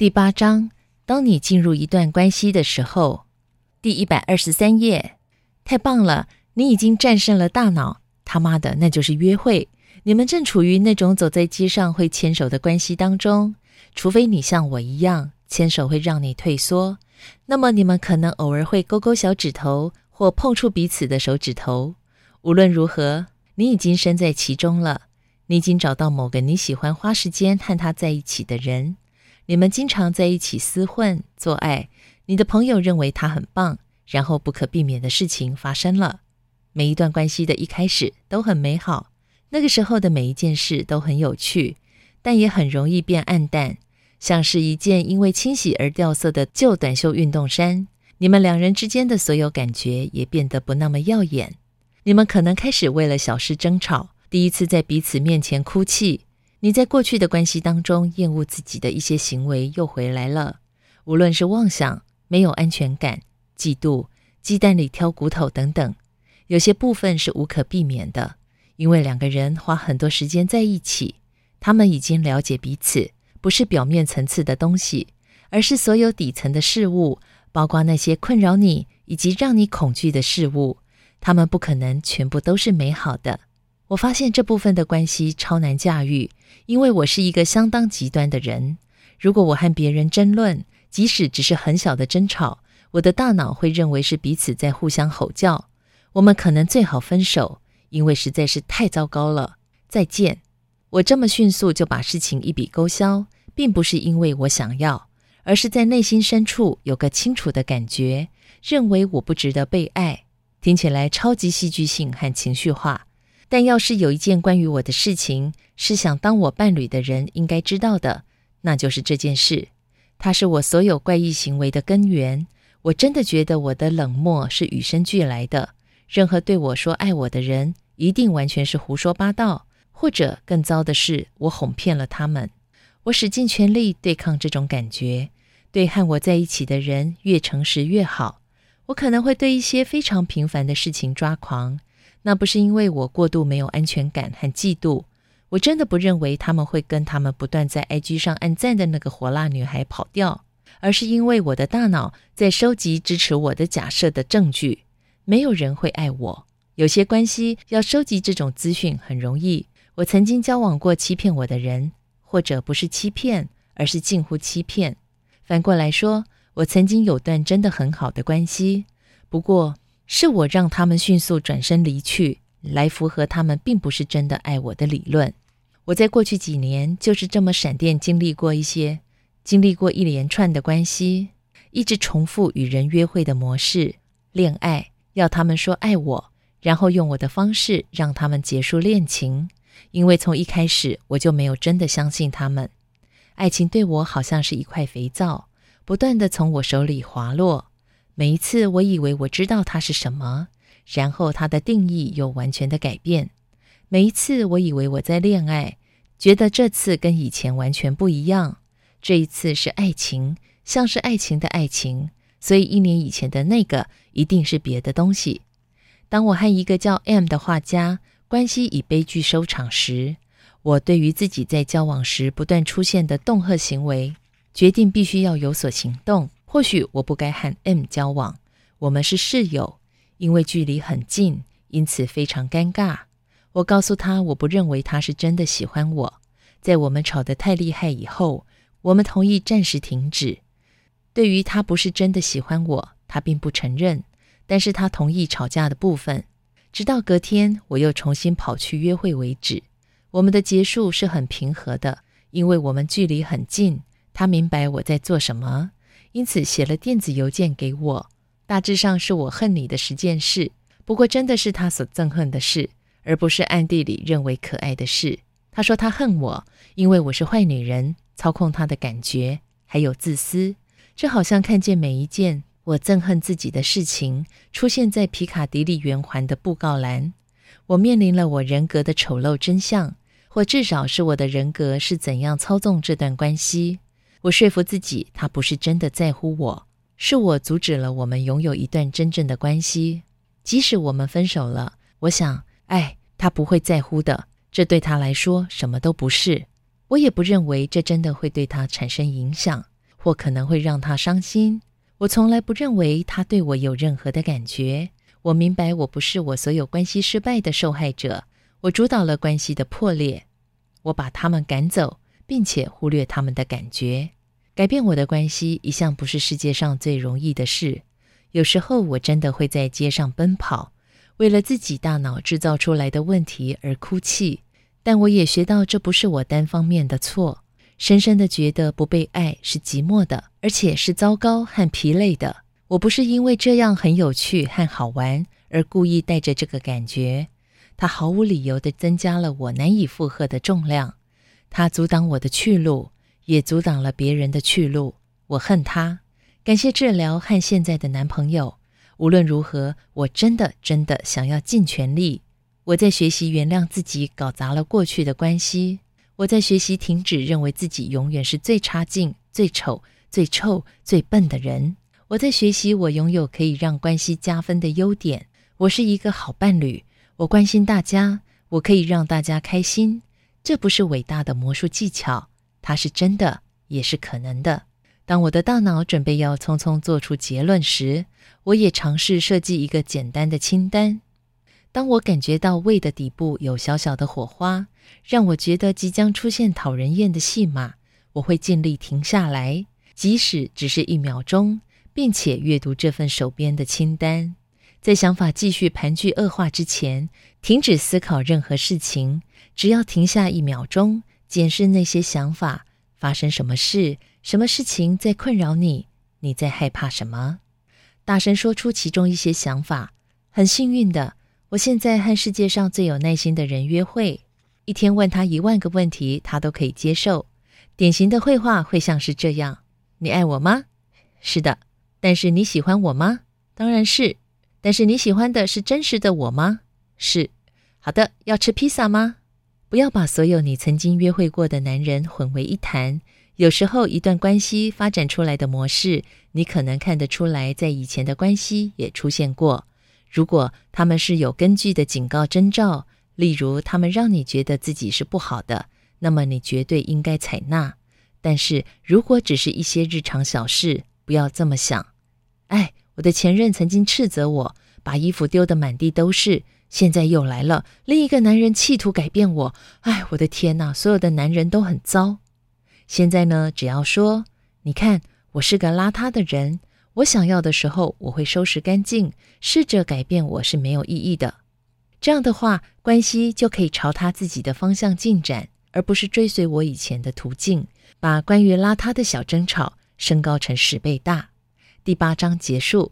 第八章，当你进入一段关系的时候，第一百二十三页。太棒了，你已经战胜了大脑。他妈的，那就是约会。你们正处于那种走在街上会牵手的关系当中，除非你像我一样，牵手会让你退缩。那么你们可能偶尔会勾勾小指头，或碰触彼此的手指头。无论如何，你已经身在其中了。你已经找到某个你喜欢花时间和他在一起的人。你们经常在一起厮混、做爱，你的朋友认为他很棒，然后不可避免的事情发生了。每一段关系的一开始都很美好，那个时候的每一件事都很有趣，但也很容易变暗淡，像是一件因为清洗而掉色的旧短袖运动衫。你们两人之间的所有感觉也变得不那么耀眼。你们可能开始为了小事争吵，第一次在彼此面前哭泣。你在过去的关系当中厌恶自己的一些行为又回来了，无论是妄想、没有安全感、嫉妒、鸡蛋里挑骨头等等，有些部分是无可避免的，因为两个人花很多时间在一起，他们已经了解彼此，不是表面层次的东西，而是所有底层的事物，包括那些困扰你以及让你恐惧的事物，他们不可能全部都是美好的。我发现这部分的关系超难驾驭。因为我是一个相当极端的人，如果我和别人争论，即使只是很小的争吵，我的大脑会认为是彼此在互相吼叫。我们可能最好分手，因为实在是太糟糕了。再见。我这么迅速就把事情一笔勾销，并不是因为我想要，而是在内心深处有个清楚的感觉，认为我不值得被爱。听起来超级戏剧性和情绪化。但要是有一件关于我的事情是想当我伴侣的人应该知道的，那就是这件事。它是我所有怪异行为的根源。我真的觉得我的冷漠是与生俱来的。任何对我说爱我的人，一定完全是胡说八道，或者更糟的是，我哄骗了他们。我使尽全力对抗这种感觉，对和我在一起的人越诚实越好。我可能会对一些非常平凡的事情抓狂。那不是因为我过度没有安全感和嫉妒，我真的不认为他们会跟他们不断在 IG 上按赞的那个火辣女孩跑掉，而是因为我的大脑在收集支持我的假设的证据。没有人会爱我，有些关系要收集这种资讯很容易。我曾经交往过欺骗我的人，或者不是欺骗，而是近乎欺骗。反过来说，我曾经有段真的很好的关系，不过。是我让他们迅速转身离去，来符合他们并不是真的爱我的理论。我在过去几年就是这么闪电经历过一些，经历过一连串的关系，一直重复与人约会的模式，恋爱，要他们说爱我，然后用我的方式让他们结束恋情。因为从一开始我就没有真的相信他们，爱情对我好像是一块肥皂，不断的从我手里滑落。每一次，我以为我知道它是什么，然后它的定义又完全的改变。每一次，我以为我在恋爱，觉得这次跟以前完全不一样。这一次是爱情，像是爱情的爱情，所以一年以前的那个一定是别的东西。当我和一个叫 M 的画家关系以悲剧收场时，我对于自己在交往时不断出现的恫吓行为，决定必须要有所行动。或许我不该和 M 交往，我们是室友，因为距离很近，因此非常尴尬。我告诉他，我不认为他是真的喜欢我。在我们吵得太厉害以后，我们同意暂时停止。对于他不是真的喜欢我，他并不承认，但是他同意吵架的部分。直到隔天，我又重新跑去约会为止。我们的结束是很平和的，因为我们距离很近，他明白我在做什么。因此写了电子邮件给我，大致上是我恨你的十件事。不过真的是他所憎恨的事，而不是暗地里认为可爱的事。他说他恨我，因为我是坏女人，操控他的感觉，还有自私。这好像看见每一件我憎恨自己的事情出现在皮卡迪利圆环的布告栏。我面临了我人格的丑陋真相，或至少是我的人格是怎样操纵这段关系。我说服自己，他不是真的在乎我，是我阻止了我们拥有一段真正的关系。即使我们分手了，我想，哎，他不会在乎的，这对他来说什么都不是。我也不认为这真的会对他产生影响。或可能会让他伤心。我从来不认为他对我有任何的感觉。我明白我不是我所有关系失败的受害者。我主导了关系的破裂，我把他们赶走，并且忽略他们的感觉。改变我的关系一向不是世界上最容易的事。有时候我真的会在街上奔跑，为了自己大脑制造出来的问题而哭泣。但我也学到这不是我单方面的错。深深的觉得不被爱是寂寞的，而且是糟糕和疲累的。我不是因为这样很有趣和好玩而故意带着这个感觉。它毫无理由地增加了我难以负荷的重量。他阻挡我的去路，也阻挡了别人的去路。我恨他。感谢治疗和现在的男朋友。无论如何，我真的真的想要尽全力。我在学习原谅自己搞砸了过去的关系。我在学习停止认为自己永远是最差劲、最丑、最臭、最笨的人。我在学习我拥有可以让关系加分的优点。我是一个好伴侣。我关心大家，我可以让大家开心。这不是伟大的魔术技巧，它是真的，也是可能的。当我的大脑准备要匆匆做出结论时，我也尝试设计一个简单的清单。当我感觉到胃的底部有小小的火花，让我觉得即将出现讨人厌的戏码，我会尽力停下来，即使只是一秒钟，并且阅读这份手边的清单。在想法继续盘踞恶化之前，停止思考任何事情，只要停下一秒钟，检视那些想法，发生什么事，什么事情在困扰你，你在害怕什么？大声说出其中一些想法。很幸运的，我现在和世界上最有耐心的人约会。一天问他一万个问题，他都可以接受。典型的会话会像是这样：“你爱我吗？”“是的。”“但是你喜欢我吗？”“当然是。”“但是你喜欢的是真实的我吗？”“是。”“好的。”“要吃披萨吗？”不要把所有你曾经约会过的男人混为一谈。有时候，一段关系发展出来的模式，你可能看得出来，在以前的关系也出现过。如果他们是有根据的警告征兆。例如，他们让你觉得自己是不好的，那么你绝对应该采纳。但是如果只是一些日常小事，不要这么想。哎，我的前任曾经斥责我，把衣服丢得满地都是，现在又来了，另一个男人企图改变我。哎，我的天哪，所有的男人都很糟。现在呢，只要说，你看，我是个邋遢的人，我想要的时候，我会收拾干净，试着改变我是没有意义的。这样的话，关系就可以朝他自己的方向进展，而不是追随我以前的途径，把关于邋遢的小争吵升高成十倍大。第八章结束。